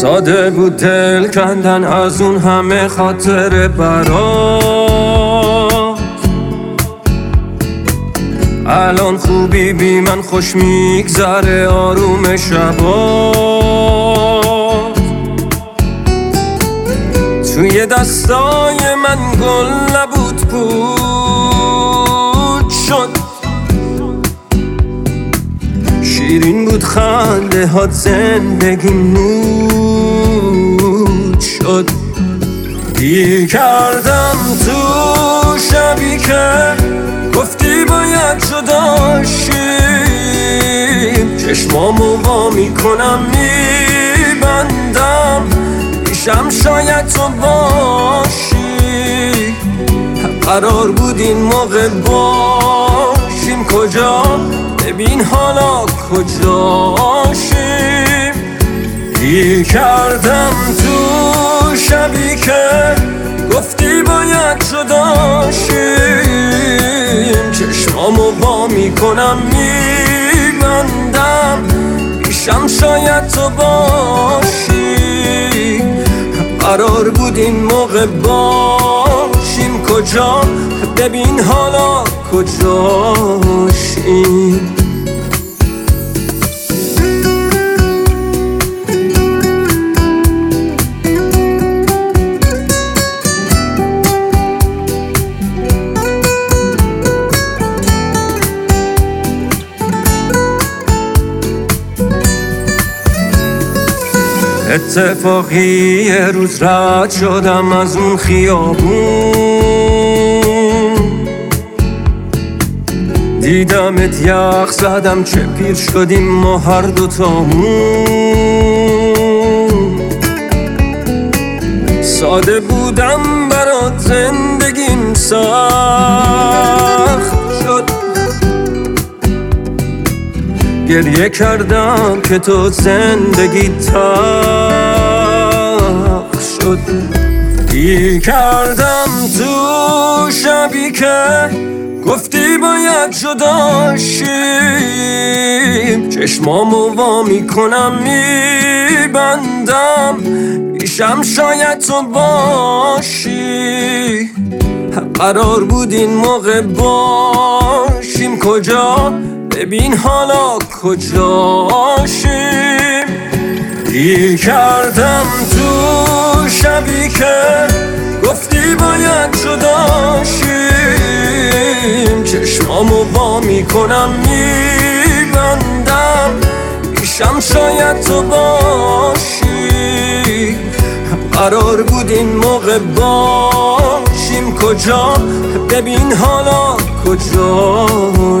ساده بود دل کندن از اون همه خاطر برات الان خوبی بی من خوش میگذره آروم شبات توی دستای من گل نبود بود بود خنده هات زندگی نود شد. گیر کردم تو شبی که گفتی باید جداشیم چشمامو با می‌کنم میبندم. پیشم شاید تو باشی. قرار بود این موقع باشیم. کجا؟ ببین حالا کجاشیم گیر کردم تو شبی که گفتی باید جداشیم چشمامو با می‌کنم میبندم. پیشم شاید تو باشی. قرار بود این موقع باشیم. کجا؟ ببین حالا کجاشیم اتفاقی یه روز رد شدم از اون خیابون. دیدمت یخ زدم چه پیر شدیم ما هر دوتامون. ساده بودم برات زندگیم سخت شد. گریه کردم که تو زندگی تخ شد. گیر کردم تو شبی که گفتی باید جداشیم چشمامو وا می‌کنم میبندم. پیشم شاید تو باشی. قرار بود این موقع باشیم. کجا؟ ببین حالا کجاشیم گیر کردم تو شبی که گفتی باید جداشیم چشمامو با می‌کنم میبندم. پیشم شاید تو باشی. قرار بود این موقع باشیم. کجا؟ ببین حالا کجاشیم